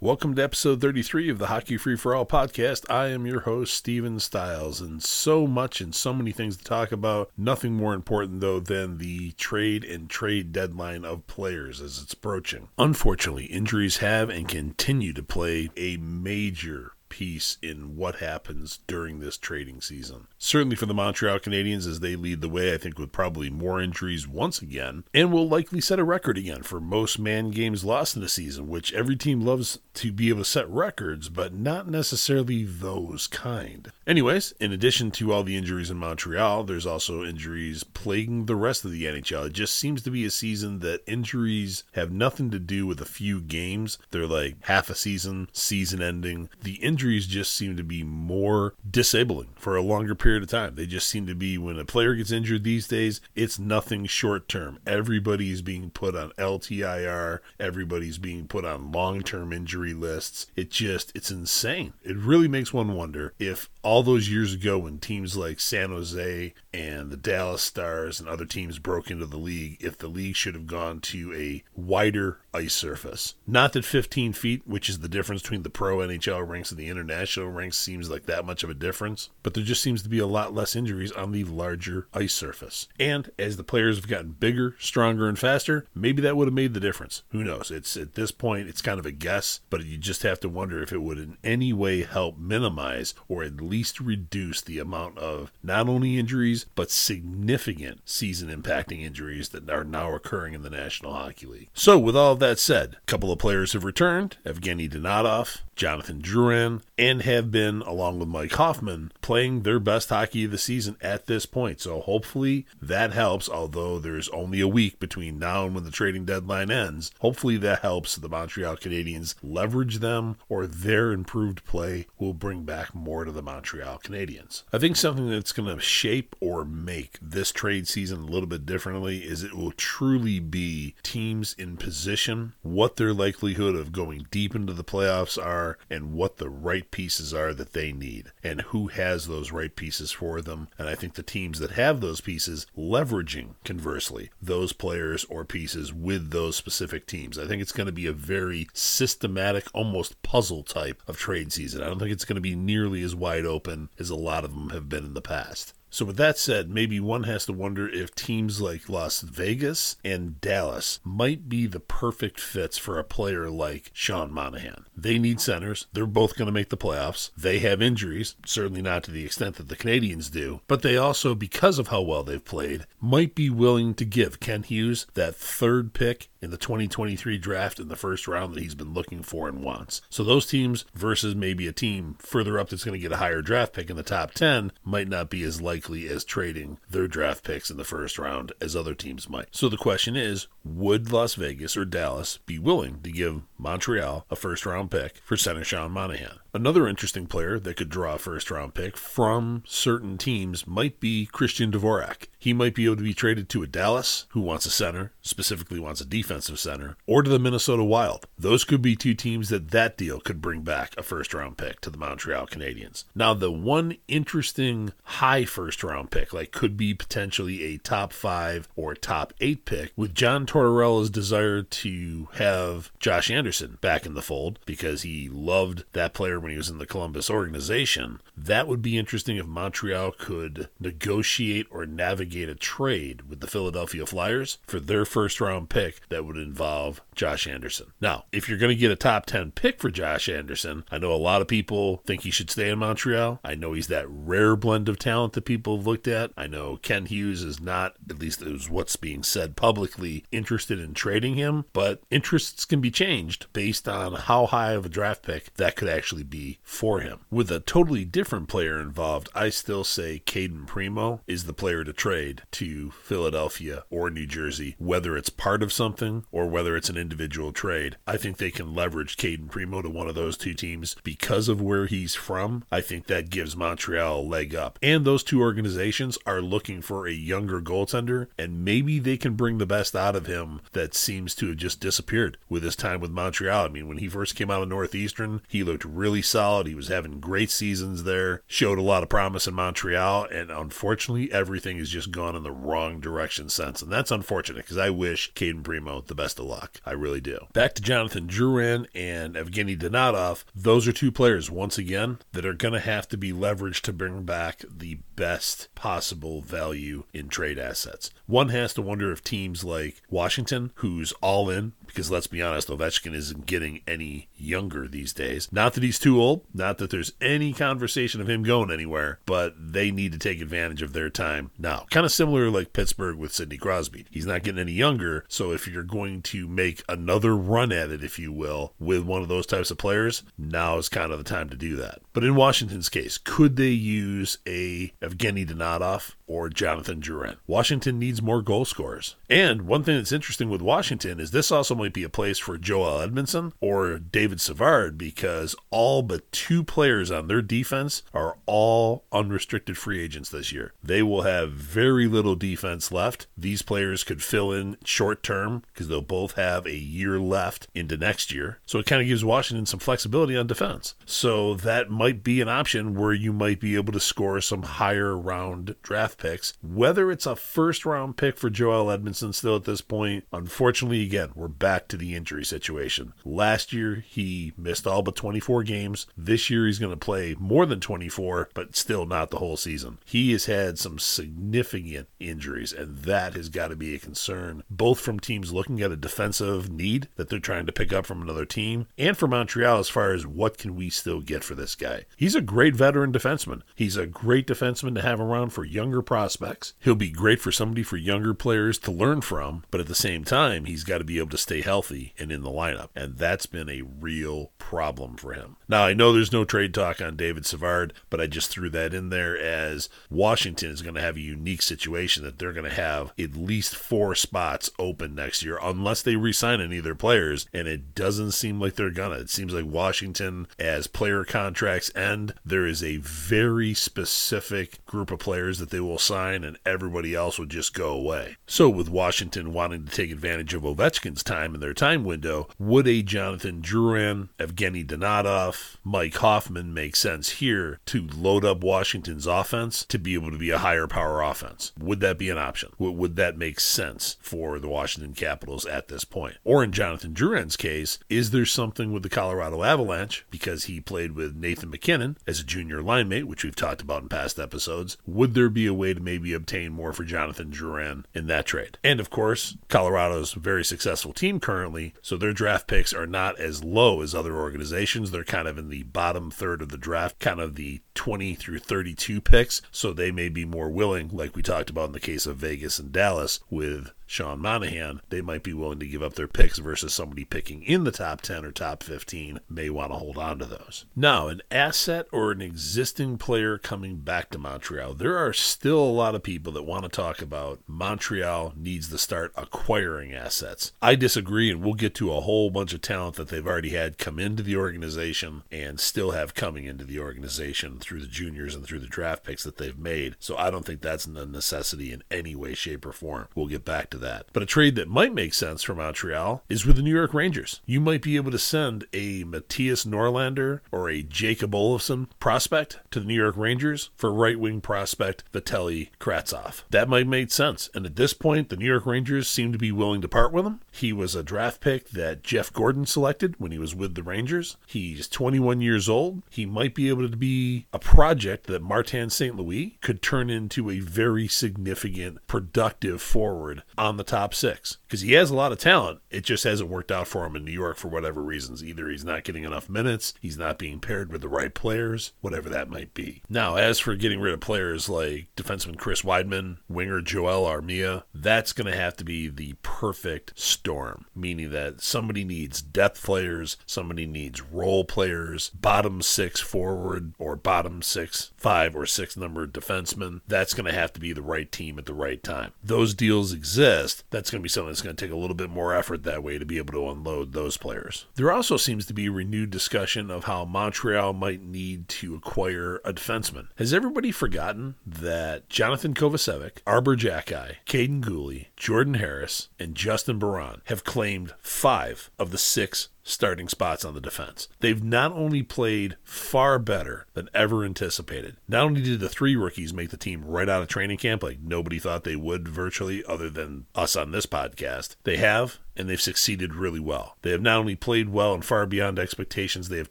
Welcome to episode 33 of the Hockey Free for All podcast. I am your host, Steven Stiles, and so much and so many things to talk about. Nothing more important, though, than the trade and trade deadline of players as it's approaching. Unfortunately, injuries have and continue to play a major piece in what happens during this trading season. Certainly for the Montreal Canadiens, as they lead the way, I think with probably more injuries once again, and will likely set a record again for most man games lost in the season, which every team loves to be able to set records, but not necessarily those kind. Anyways, in addition to all the injuries in Montreal, there's also injuries plaguing the rest of the NHL. It just seems to be a season that injuries have nothing to do with a few games. They're like half a season, season ending. The injuries just seem to be more disabling for a longer period of time. They just seem to be when a player gets injured these days, it's nothing short term. Everybody's being put on LTIR, everybody's being put on long term injury lists. It just, it's insane. It really makes one wonder if all those years ago when teams like San Jose and the Dallas Stars and other teams broke into the league, if the league should have gone to a wider ice surface. Not that 15 feet, which is the difference between the pro NHL ranks and the international ranks, seems like that much of a difference, but there just seems to be a lot less injuries on the larger ice surface. And as the players have gotten bigger, stronger, and faster, maybe that would have made the difference. Who knows? It's at this point, it's kind of a guess, but you just have to wonder if it would in any way help minimize or at least reduce the amount of not only injuries, but significant season impacting injuries that are now occurring in the National Hockey League. So, with all that said, a couple of players have returned Evgeny Dadonov, Jonathan Drouin, and have been, along with Mike Hoffman, playing their best hockey of the season at this point. So hopefully that helps, although there's only a week between now and when the trading deadline ends. Hopefully that helps the Montreal Canadiens leverage them or their improved play will bring back more to the Montreal Canadiens. I think something that's going to shape or make this trade season a little bit differently is it will truly be teams in position, what their likelihood of going deep into the playoffs are are and what the right pieces are that they need and who has those right pieces for them. And I think the teams that have those pieces leveraging, conversely, those players or pieces with those specific teams. I think it's going to be a very systematic, almost puzzle type of trade season. I don't think it's going to be nearly as wide open as a lot of them have been in the past. So, with that said, maybe one has to wonder if teams like Las Vegas and Dallas might be the perfect fits for a player like Sean Monahan. They need centers. They're both going to make the playoffs. They have injuries, certainly not to the extent that the Canadiens do, but they also, because of how well they've played, might be willing to give Kent Hughes that third pick in the 2023 draft in the first round that he's been looking for and wants. So, those teams versus maybe a team further up that's going to get a higher draft pick in the top 10 might not be as likely as trading their draft picks in the first round as other teams might. So the question is would Las Vegas or Dallas be willing to give Montreal a first round pick for center Sean Monahan? Another interesting player that could draw a first round pick from certain teams might be Christian Dvorak. He might be able to be traded to a Dallas, who wants a center, specifically wants a defensive center, or to the Minnesota Wild. Those could be two teams that that deal could bring back a first round pick to the Montreal Canadiens. Now, the one interesting high first round pick, like could be potentially a top five or top eight pick, with John Tortorella's desire to have Josh Anderson back in the fold because he loved that player when he was in the Columbus organization. That would be interesting if Montreal could negotiate or navigate a trade with the Philadelphia Flyers for their first round pick that would involve Josh Anderson. Now, if you're going to get a top 10 pick for Josh Anderson, I know a lot of people think he should stay in Montreal. I know he's that rare blend of talent that people have looked at. I know Kent Hughes is not, at least is what's being said publicly, interested in trading him, but interests can be changed based on how high of a draft pick that could actually be for him. With a totally different player involved, I still say Cayden Primeau is the player to trade to Philadelphia or New Jersey, whether it's part of something or whether it's an individual trade. I think they can leverage Cayden Primeau to one of those two teams because of where he's from. I think that gives Montreal a leg up. And those two organizations are looking for a younger goaltender, and maybe they can bring the best out of him that seems to have just disappeared with his time with Montreal. I mean, when he first came out of Northeastern, he looked really solid. He was having great seasons there, showed a lot of promise in Montreal, and unfortunately, everything has just gone in the wrong direction since. And that's unfortunate because I wish Cayden The best of luck. I really do. Back to Jonathan Drouin and Evgeny Dadonov. Those are two players, once again, that are going to have to be leveraged to bring back the best possible value in trade assets. One has to wonder if teams like Washington, who's all in, because let's be honest, Ovechkin isn't getting any younger these days. Not that he's too old, not that there's any conversation of him going anywhere, but they need to take advantage of their time now. Kind of similar like Pittsburgh with Sidney Crosby. He's not getting any younger, so if you're going to make another run at it, if you will, with one of those types of players, now is kind of the time to do that. But in Washington's case, could they use a Evgeny Dadonov or Jonathan Drouin? Washington needs more goal scorers. And one thing that's interesting with Washington is this also might be a place for Joel Edmundson or David Savard because all but two players on their defense are all unrestricted free agents this year. They will have very little defense left. These players could fill in short term because they'll both have a year left into next year. So it kind of gives Washington some flexibility on defense. So that might be an option where you might be able to score some higher round draft picks. Whether it's a first round pick for Joel Edmundson still at this point, unfortunately, again, we're back to the injury situation. Last year, he missed all but 24 games. This year, he's going to play more than 24, but still not the whole season. He has had some significant injuries, and that has got to be a concern, both from teams looking at a defensive need that they're trying to pick up from another team, and for Montreal as far as what can we still get for this guy. He's a great veteran defenseman. He's a great defenseman to have around for younger prospects. He'll be great for somebody for younger players to learn from, but at the same time, he's got to be able to stay healthy and in the lineup. And that's been a real problem for him. Now, I know there's no trade talk on David Savard, but I just threw that in there as Washington is going to have a unique situation that they're going to have at least four spots open next year unless they re-sign any of their players. And it doesn't seem like they're gonna. It seems like Washington, as player contracts end, there is a very specific group of players that they will sign, and everybody else would just go away. So, with Washington wanting to take advantage of Ovechkin's time in their time window, would a Jonathan Drouin, Evgeny Dadonov, Mike Hoffman make sense here to load up Washington's offense to be able to be a higher power offense? Would that be an option? Would that make sense for the Washington Capitals at this point? Or in Jonathan Drouin's case, is there something with the Colorado Avalanche because he played with Nathan MacKinnon as a junior line mate, which we've talked about in past episodes? Would there be a way to maybe obtain more for Jonathan Drouin in that trade? And of course, Colorado's a very successful team currently, so their draft picks are not as low as other organizations. They're kind of in the bottom third of the draft, kind of the 20 through 32 picks, so they may be more willing, like we talked about in the case of Vegas and Dallas, with Sean Monahan, they might be willing to give up their picks versus somebody picking in the top 10 or top 15 may want to hold on to those. Now, an asset or an existing player coming back to Montreal, there are still a lot of people that want to talk about Montreal needs to start acquiring assets. I disagree, and we'll get to a whole bunch of talent that they've already had come into the organization and still have coming into the organization through the juniors and through the draft picks that they've made. So I don't think that's a necessity in any way, shape, or form. We'll get back to that. But a trade that might make sense for Montreal is with the New York Rangers. You might be able to send a Mattias Norlinder or a Jacob Olofsson prospect to the New York Rangers for right wing prospect Vitaly Kravtsov. That might make sense. And at this point, the New York Rangers seem to be willing to part with him. He was a draft pick that Jeff Gorton selected when he was with the Rangers. He's 21 years old. He might be able to be a project that Martin St. Louis could turn into a very significant, productive forward on the top six because he has a lot of talent. It just hasn't worked out for him in New York for whatever reasons. Either he's not getting enough minutes, he's not being paired with the right players, whatever that might be. Now, as for getting rid of players like defenseman Chris Wideman, winger Joel Armia, that's going to have to be the perfect storm, meaning that somebody needs depth players, somebody needs role players, bottom six forward or bottom six, five or six number defenseman. That's going to have to be the right team at the right time. Those deals exist. That's going to be something that's going to take a little bit more effort that way to be able to unload those players. There also seems to be renewed discussion of how Montreal might need to acquire a defenseman. Has everybody forgotten that Jonathan Kovacevic, Arber Xhekaj, Kaiden Guhle, Jordan Harris, and Justin Barron have claimed five of the six starting spots on the defense. They've not only played far better than ever anticipated, not only did the three rookies make the team right out of training camp like nobody thought they would virtually, other than us on this podcast, they have and they've succeeded really well. They have not only played well and far beyond expectations, they have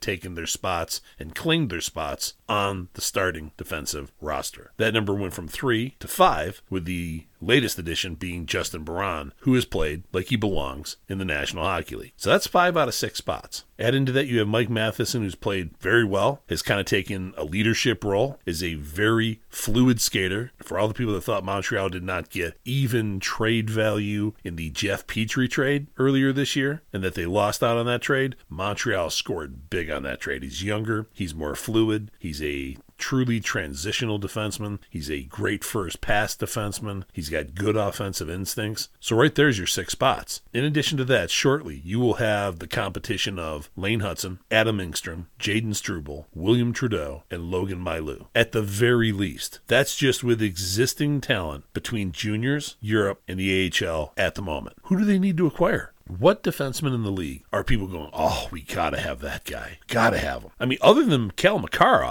taken their spots and claimed their spots on the starting defensive roster. That number went from three to five, with the latest addition being Justin Barron, who has played like he belongs in the National Hockey League. So that's five out of six spots. Add into that, you have Mike Matheson, who's played very well, has kind of taken a leadership role, is a very fluid skater. For all the people that thought Montreal did not get even trade value in the Jeff Petry trade earlier this year, and that they lost out on that trade, Montreal scored big on that trade. He's younger, he's more fluid, he's a truly transitional defenseman. He's a great first pass defenseman. He's got good offensive instincts. So, right there's your six spots. In addition to that, shortly, you will have the competition of Lane Hutson, Adam Engstrom, Jayden Struble, William Trudeau, and Logan Mailloux. At the very least, that's just with existing talent between juniors, Europe, and the AHL at the moment. Who do they need to acquire? What defenseman in the league are people going, oh, we gotta have that guy? Gotta have him. I mean, other than Cale Makar,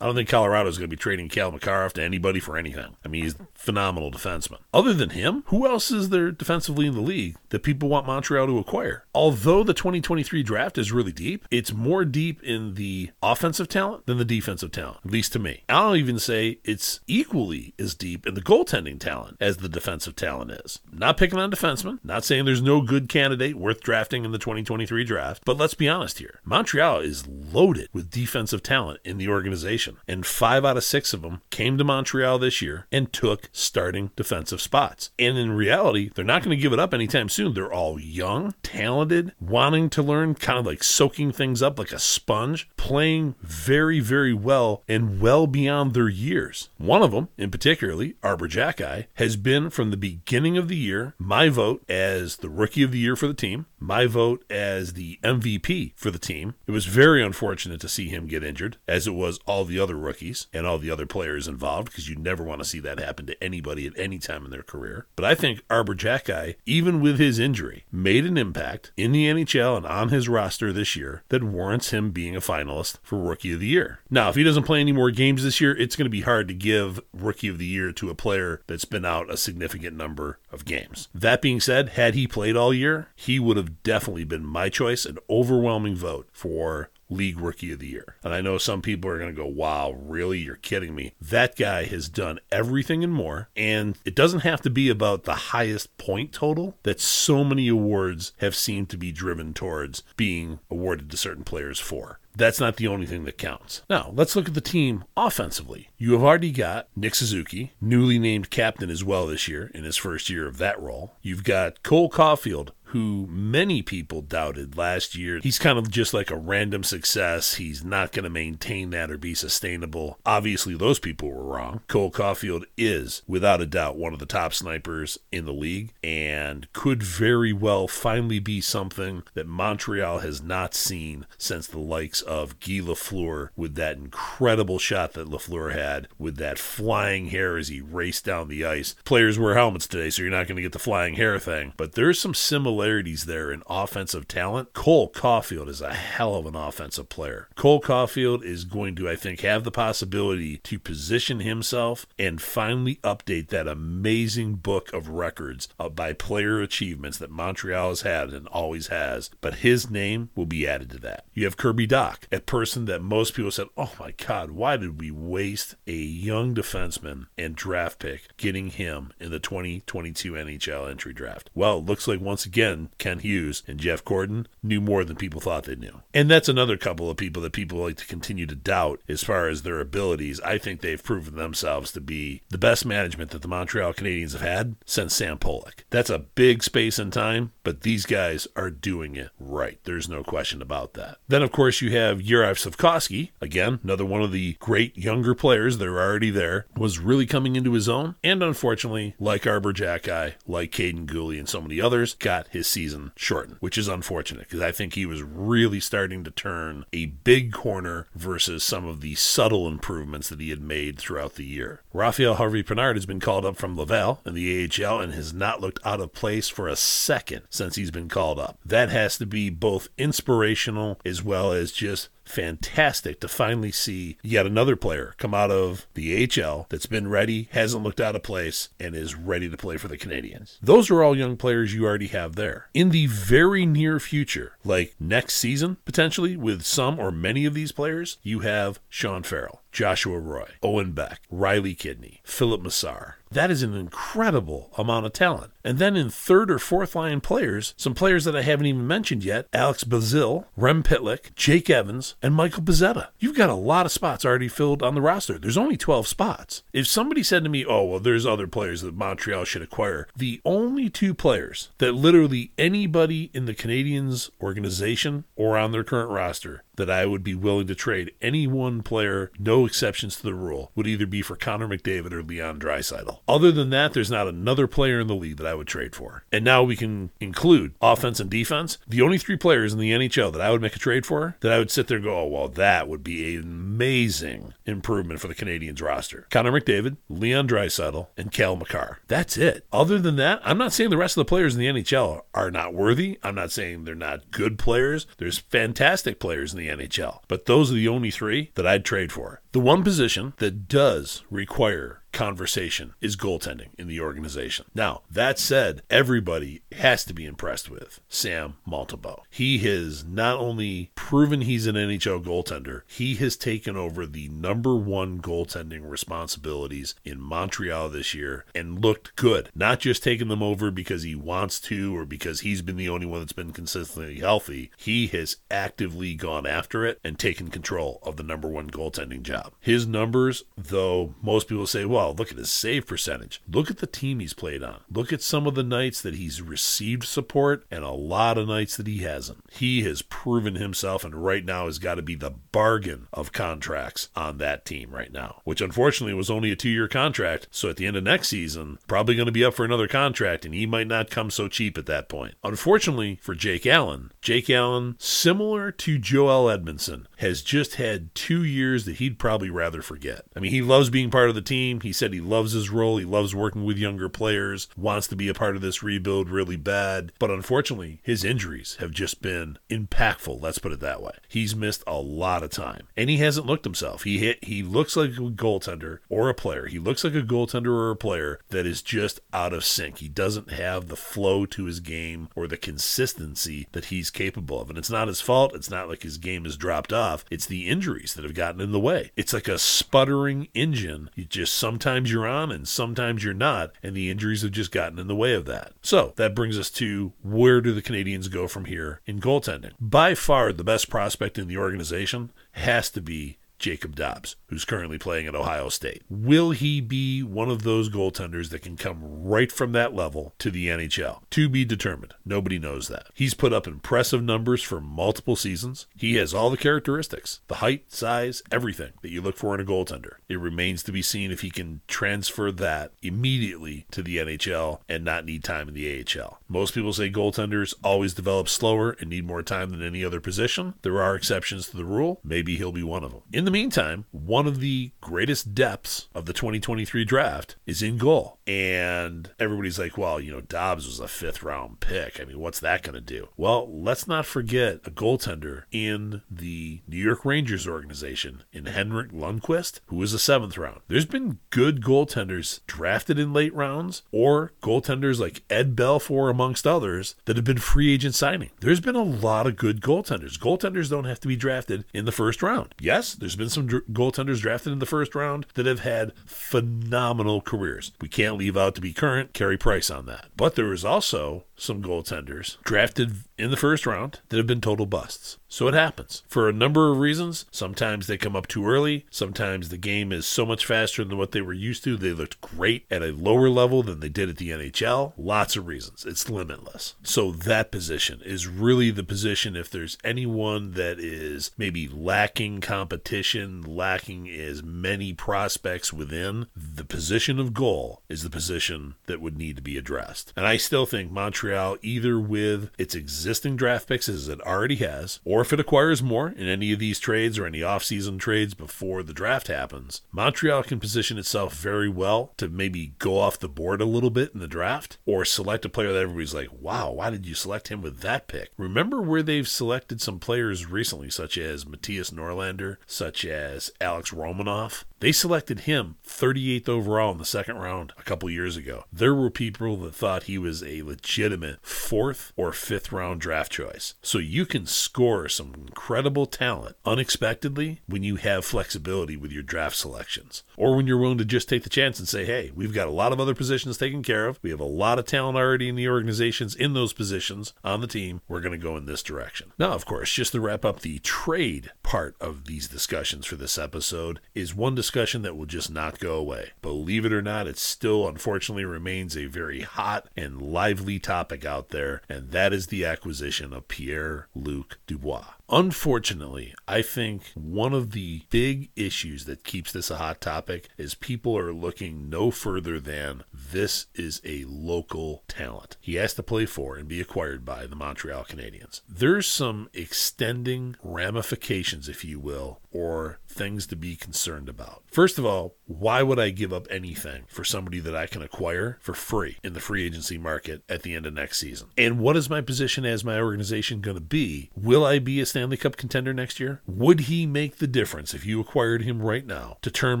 I don't think Colorado is going to be trading Cale Makar to anybody for anything. I mean, he's a phenomenal defenseman. Other than him, who else is there defensively in the league that people want Montreal to acquire? Although the 2023 draft is really deep, it's more deep in the offensive talent than the defensive talent, at least to me. I'll even say it's equally as deep in the goaltending talent as the defensive talent is. Not picking on defensemen, not saying there's no good candidate worth drafting in the 2023 draft, but let's be honest here. Montreal is loaded with defensive talent in the organization and five out of six of them came to Montreal this year and took starting defensive spots. And in reality, they're not going to give it up anytime soon. They're all young, talented, wanting to learn, kind of like soaking things up like a sponge, playing very, very well and well beyond their years. One of them, in particularly, Arber Xhekaj, has been from the beginning of the year my vote as the rookie of the year for the team, my vote as the MVP for the team. It was very unfortunate to see him get injured, as it was all the other rookies and all the other players involved because you never want to see that happen to anybody at any time in their career. But I think Arber Xhekaj, even with his injury, made an impact in the NHL and on his roster this year that warrants him being a finalist for Rookie of the Year. Now, if he doesn't play any more games this year, it's going to be hard to give Rookie of the Year to a player that's been out a significant number of games. That being said, had he played all year, he would have definitely been my choice, an overwhelming vote for League Rookie of the Year. And I know some people are going to go, wow, really? You're kidding me. That guy has done everything and more. And it doesn't have to be about the highest point total that so many awards have seemed to be driven towards being awarded to certain players for. That's not the only thing that counts. Now, let's look at the team offensively. You have already got Nick Suzuki, newly named captain as well this year in his first year of that role. You've got Cole Caufield, who many people doubted last year. He's kind of just like a random success. He's not going to maintain that or be sustainable. Obviously, those people were wrong. Cole Caufield is, without a doubt, one of the top snipers in the league and could very well finally be something that Montreal has not seen since the likes of Guy Lafleur with that incredible shot that Lafleur had with that flying hair as he raced down the ice. Players wear helmets today, so you're not going to get the flying hair thing, but there's some similar similarities there in offensive talent. Cole Caufield is a hell of an offensive player. Cole Caufield is going to, I think, have the possibility to position himself and finally update that amazing book of records uh, by player achievements that Montreal has had and always has. But his name will be added to that. You have Kirby Dach, a person that most people said, oh my God, why did we waste a young defenseman and draft pick getting him in the 2022 NHL entry draft? Well, it looks like once again, again, Kent Hughes and Jeff Gorton knew more than people thought they knew. And that's another couple of people that people like to continue to doubt as far as their abilities. I think they've proven themselves to be the best management that the Montreal Canadiens have had since Sam Pollock. That's a big space and time, but these guys are doing it right. There's no question about that. Then, of course, you have Juraj Slafkovsky, again, another one of the great younger players that are already there, was really coming into his own. And unfortunately, like Arber Xhekaj, like Kaiden Guhle, and so many others, got his his season shortened, which is unfortunate because I think he was really starting to turn a big corner versus some of the subtle improvements that he had made throughout the year. Raphael Harvey Pinard has been called up from Laval in the AHL and has not looked out of place for a second since he's been called up. That has to be both inspirational as well as just fantastic to finally see yet another player come out of the AHL that's been ready, hasn't looked out of place, and is ready to play for the Canadiens. Those are all young players you already have there. In the very near future, like next season, potentially, with some or many of these players, you have Sean Farrell. Joshua Roy, Owen Beck, Riley Kidney, Filip Mesar. That is an incredible amount of talent. And then in third or fourth line players, some players that I haven't even mentioned yet Alex Belzile, Rem Pitlick, Jake Evans, and Michael Pezzetta. You've got a lot of spots already filled on the roster. There's only 12 spots. If somebody said to me, oh, well, there's other players that Montreal should acquire, the only two players that literally anybody in the Canadiens organization or on their current roster that I would be willing to trade any one player, no exceptions to the rule, would either be for Connor McDavid or Leon Draisaitl. Other than that, there's not another player in the league that I would trade for. And now we can include offense and defense. The only three players in the NHL that I would make a trade for that I would sit there and go, oh, well, that would be an amazing improvement for the Canadiens roster. Connor McDavid, Leon Draisaitl, and Cale Makar. That's it. Other than that, I'm not saying the rest of the players in the NHL are not worthy. I'm not saying they're not good players. There's fantastic players in the NHL. But those are the only three that I'd trade for. The one position that does require conversation is goaltending in the organization. Now, that said, everybody has to be impressed with Sam Montembeault. He has not only proven he's an NHL goaltender, he has taken over the number one goaltending responsibilities in Montreal this year and looked good. Not just taking them over because he wants to or because he's been the only one that's been consistently healthy. He has actively gone after it and taken control of the number one goaltending job. His numbers, though most people say, well, well, look at his save percentage. Look at the team he's played on. Look at some of the nights that he's received support and a lot of nights that he hasn't. He has proven himself and right now has got to be the bargain of contracts on that team right now, which unfortunately was only a two year contract. So at the end of next season, probably going to be up for another contract and he might not come so cheap at that point. Unfortunately for Jake Allen, Jake Allen, similar to Joel Edmundson, has just had two years that he'd probably rather forget. I mean, he loves being part of the team. He said he loves his role. He loves working with younger players, wants to be a part of this rebuild really bad. But unfortunately, his injuries have just been impactful. Let's put it that way. He's missed a lot of time and he hasn't looked himself. He hit, he looks like a goaltender or a player. He looks like a goaltender or a player that is just out of sync. He doesn't have the flow to his game or the consistency that he's capable of. And it's not his fault. It's not like his game has dropped off. It's the injuries that have gotten in the way. It's like a sputtering engine. You just sometimes you're on and sometimes you're not, and the injuries have just gotten in the way of that. So that brings us to where do the Canadiens go from here in goaltending? By far, the best prospect in the organization has to be Jacob Dobbs, who's currently playing at Ohio State. Will he be one of those goaltenders that can come right from that level to the NHL? To be determined. Nobody knows that. He's put up impressive numbers for multiple seasons. He has all the characteristics the height, size, everything that you look for in a goaltender. It remains to be seen if he can transfer that immediately to the NHL and not need time in the AHL. Most people say goaltenders always develop slower and need more time than any other position. There are exceptions to the rule. Maybe he'll be one of them. In the meantime, one of the greatest depths of the 2023 draft is in goal. And everybody's like, well, you know, Dobbs was a fifth round pick. I mean, what's that going to do? Well, let's not forget a goaltender in the New York Rangers organization in Henrik Lundqvist, who was a seventh round. There's been good goaltenders drafted in late rounds or goaltenders like Ed Belfour, amongst others, that have been free agent signing. There's been a lot of good goaltenders. Goaltenders don't have to be drafted in the first round. Yes, there's been some dr- goaltenders drafted in the first round that have had phenomenal careers. We can't leave out to be current Carey Price on that. But there is also some goaltenders drafted in the first round that have been total busts. So it happens. For a number of reasons, sometimes they come up too early, sometimes the game is so much faster than what they were used to. They looked great at a lower level than they did at the NHL. Lots of reasons. It's limitless. So that position is really the position if there's anyone that is maybe lacking competition, lacking as many prospects within, the position of goal is the position that would need to be addressed. And I still think Montreal, either with its existing draft picks as it already has, or if it acquires more in any of these trades or any offseason trades before the draft happens, Montreal can position itself very well to maybe go off the board a little bit in the draft or select a player that everybody's like, wow, why did you select him with that pick? Remember where they've selected some players recently, such as Mattias Norlinder, such as Alex Romanov? They selected him 38th overall in the second round a couple years ago. There were people that thought he was a legitimate fourth or fifth round draft choice. So you can score some incredible talent unexpectedly when you have flexibility with your draft selections or when you're willing to just take the chance and say, hey, we've got a lot of other positions taken care of. We have a lot of talent already in the organizations in those positions on the team. We're going to go in this direction. Now, of course, just to wrap up the trade part of these discussions for this episode is one discussion that will just not go away. Believe it or not, it still unfortunately remains a very hot and lively topic out there, and that is the acquisition of Pierre Luc Dubois. Unfortunately, I think one of the big issues that keeps this a hot topic is people are looking no further than this is a local talent. He has to play for and be acquired by the Montreal Canadiens. There's some extending ramifications, if you will, or things to be concerned about. First of all, why would I give up anything for somebody that I can acquire for free in the free agency market at the end of next season? And what is my position as my organization going to be? Will I be a Stanley Cup contender next year? Would he make the difference if you acquired him right now to turn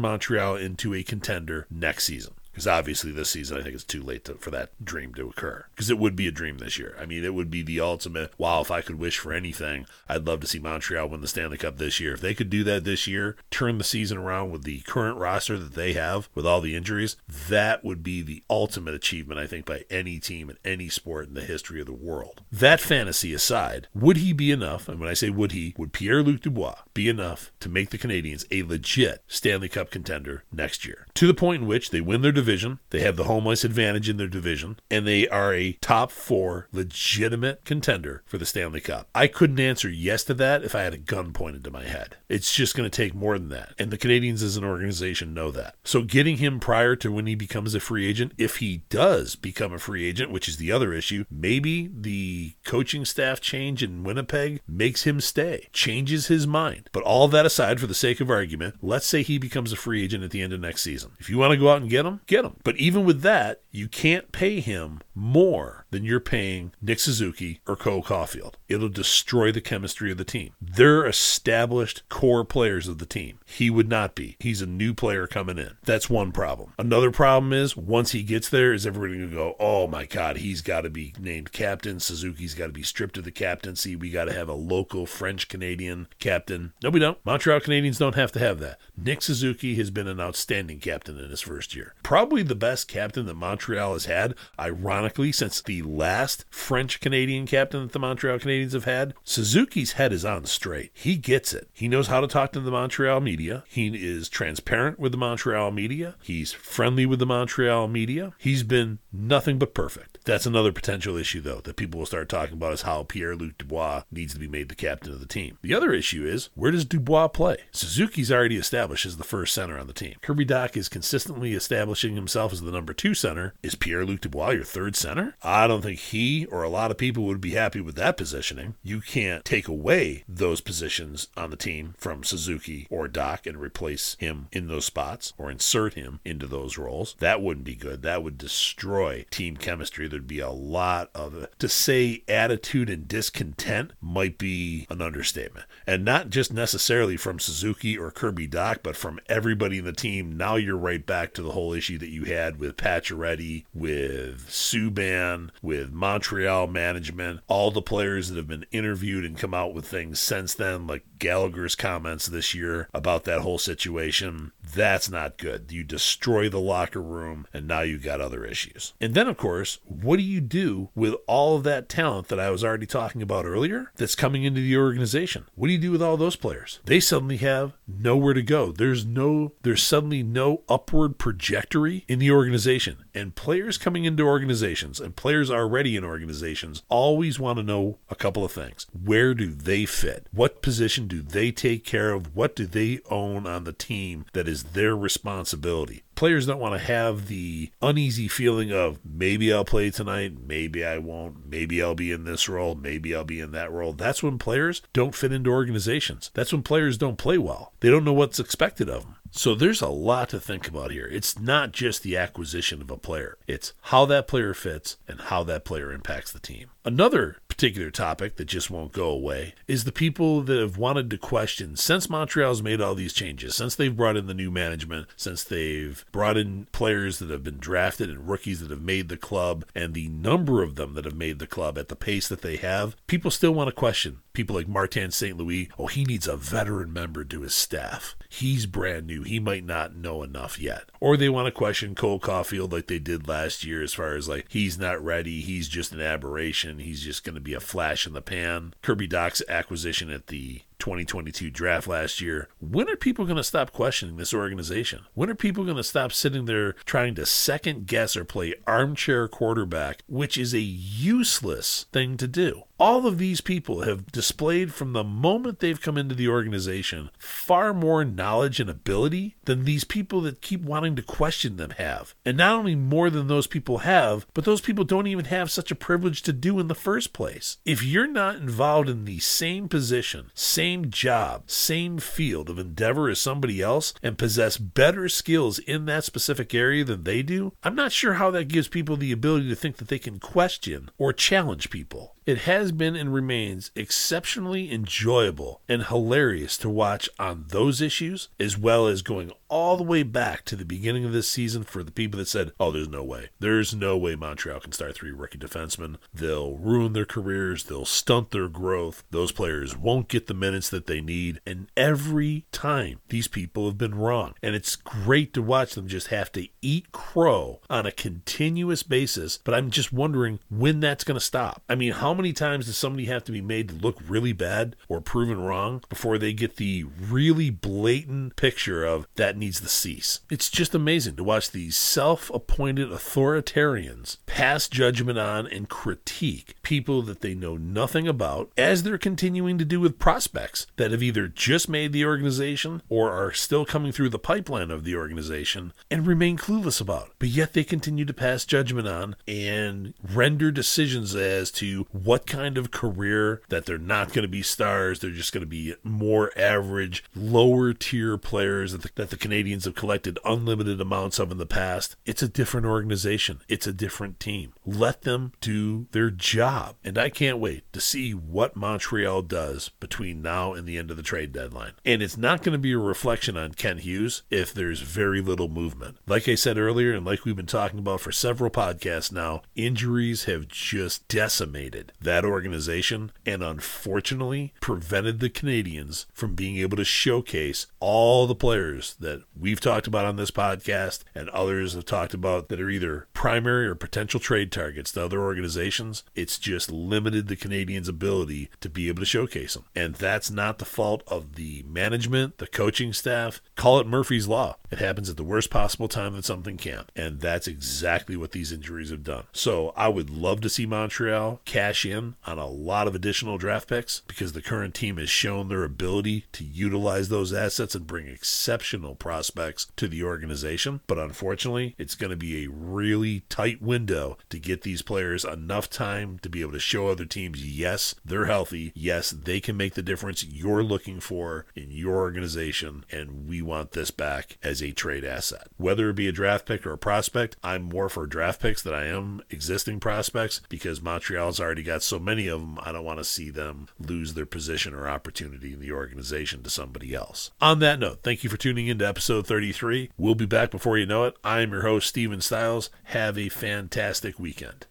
Montreal into a contender next season? Because obviously, this season, I think it's too late to, for that dream to occur. Because it would be a dream this year. I mean, it would be the ultimate wow, if I could wish for anything, I'd love to see Montreal win the Stanley Cup this year. If they could do that this year, turn the season around with the current roster that they have with all the injuries, that would be the ultimate achievement, I think, by any team in any sport in the history of the world. That fantasy aside, would he be enough? And when I say would he, would Pierre Luc Dubois be enough to make the Canadiens a legit Stanley Cup contender next year? To the point in which they win their division. They have the home ice advantage in their division, and they are a top four legitimate contender for the Stanley Cup. I couldn't answer yes to that if I had a gun pointed to my head. It's just going to take more than that. And the Canadiens as an organization know that. So getting him prior to when he becomes a free agent, if he does become a free agent, which is the other issue, maybe the coaching staff change in Winnipeg makes him stay, changes his mind. But all that aside, for the sake of argument, let's say he becomes a free agent at the end of next season. If you want to go out and get him, get him. But even with that, you can't pay him more than you're paying Nick Suzuki or Cole Caufield. It'll destroy the chemistry of the team. They're established core players of the team. He would not be. He's a new player coming in. That's one problem. Another problem is once he gets there, is everybody going to go, oh my God, he's got to be named captain. Suzuki's got to be stripped of the captaincy. We got to have a local French Canadian captain. No, we don't. Montreal Canadiens don't have to have that. Nick Suzuki has been an outstanding captain in his first year. Probably the best captain that Montreal has had, ironically, since the last French Canadian captain that the Montreal Canadiens have had. Suzuki's head is on straight. He gets it. He knows how to talk to the Montreal media. He is transparent with the Montreal media. He's friendly with the Montreal media. He's been nothing but perfect. That's another potential issue, though, that people will start talking about is how Pierre Luc Dubois needs to be made the captain of the team. The other issue is where does Dubois play? Suzuki's already established as the first center on the team. Kirby Dach is consistently establishing himself as the number two center. Is Pierre Luc Dubois your third center? I don't think he or a lot of people would be happy with that positioning. You can't take away those positions on the team from Suzuki or Dach and replace him in those spots or insert him into those roles. That wouldn't be good. That would destroy team chemistry. There'd be a lot of To say attitude and discontent might be an understatement. And not just necessarily from Suzuki or Kirby Dach, but from everybody in the team. Now you're right back to the whole issue that you had with Pacioretty, with Subban, with Montreal management, all the players that have been interviewed and come out with things since then, like Gallagher's comments this year about that whole situation. That's not good. You destroy the locker room, and now you've got other issues. And then, of course, what do you do with all of that talent that I was already talking about earlier that's coming into the organization? What do you do with all those players? They suddenly have nowhere to go. There's no, there's suddenly no upward trajectory in the organization. And players coming into organizations and players already in organizations always want to know a couple of things. Where do they fit? What position do they take care of? What do they own on the team that is their responsibility? Players don't want to have the uneasy feeling of maybe I'll play tonight, maybe I won't, maybe I'll be in this role, maybe I'll be in that role. That's when players don't fit into organizations. That's when players don't play well. They don't know what's expected of them. So there's a lot to think about here. It's not just the acquisition of a player, it's how that player fits and how that player impacts the team. Another particular topic that just won't go away is the people that have wanted to question since Montreal's made all these changes, since they've brought in the new management, since they've brought in players that have been drafted and rookies that have made the club, and the number of them that have made the club at the pace that they have, people still want to question people like Martin St. Louis. Oh, he needs a veteran member to his staff. He's brand new. He might not know enough yet. Or they want to question Cole Caufield like they did last year as far as like he's not ready. He's just an aberration. He's just going to be a flash in the pan. Kirby Dach's acquisition at the 2022 draft last year. When are people going to stop questioning this organization? When are people going to stop sitting there trying to second guess or play armchair quarterback, which is a useless thing to do? All of these people have displayed from the moment they've come into the organization far more knowledge and ability than these people that keep wanting to question them have. And not only more than those people have, but those people don't even have such a privilege to do in the first place. If you're not involved in the same position, same job, same field of endeavor as somebody else, and possess better skills in that specific area than they do, I'm not sure how that gives people the ability to think that they can question or challenge people. It has been and remains exceptionally enjoyable and hilarious to watch on those issues, as well as going all the way back to the beginning of this season for the people that said, oh, there's no way. There's no way Montreal can start three rookie defensemen. They'll ruin their careers, they'll stunt their growth. Those players won't get the minutes that they need. And every time, these people have been wrong. And it's great to watch them just have to eat crow on a continuous basis. But I'm just wondering when that's going to stop. I mean, how many times does somebody have to be made to look really bad or proven wrong before they get the really blatant picture of that needs to cease. It's just amazing to watch these self appointed authoritarians pass judgment on and critique people that they know nothing about, as they're continuing to do with prospects that have either just made the organization or are still coming through the pipeline of the organization and remain clueless about. But yet they continue to pass judgment on and render decisions as to what kind of career that they're not going to be stars, they're just going to be more average, lower tier players that the, that the Canadiens have collected unlimited amounts of in the past. It's a different organization, it's a different team. Let them do their job. And I can't wait to see what Montreal does between now and the end of the trade deadline. And it's not going to be a reflection on Kent Hughes if there's very little movement. Like I said earlier, and like we've been talking about for several podcasts now, injuries have just decimated that organization and unfortunately prevented the Canadiens from being able to showcase all the players that we've talked about on this podcast and others have talked about that are either primary or potential trade targets to other organizations. It's just limited the Canadiens' ability to be able to showcase them. And that's not the fault of the management, the coaching staff. Call it Murphy's Law. It happens at the worst possible time that something can. And that's exactly what these injuries have done. So I would love to see Montreal cash in on a lot of additional draft picks because the current team has shown their ability to utilize those assets and bring exceptional prospects to the organization. But unfortunately, it's going to be a really tight window to get these players enough time to be able to show other teams yes, they're healthy. Yes, they can make the difference you're looking for in your organization. And we want this back as a trade asset. Whether it be a draft pick or a prospect, I'm more for draft picks than I am existing prospects because Montreal's already got so many of them. I don't want to see them lose their position or opportunity in the organization to somebody else. On that note, thank you for tuning in to episode 33. We'll be back before you know it. I'm your host, Steven Stiles. Have a fantastic weekend.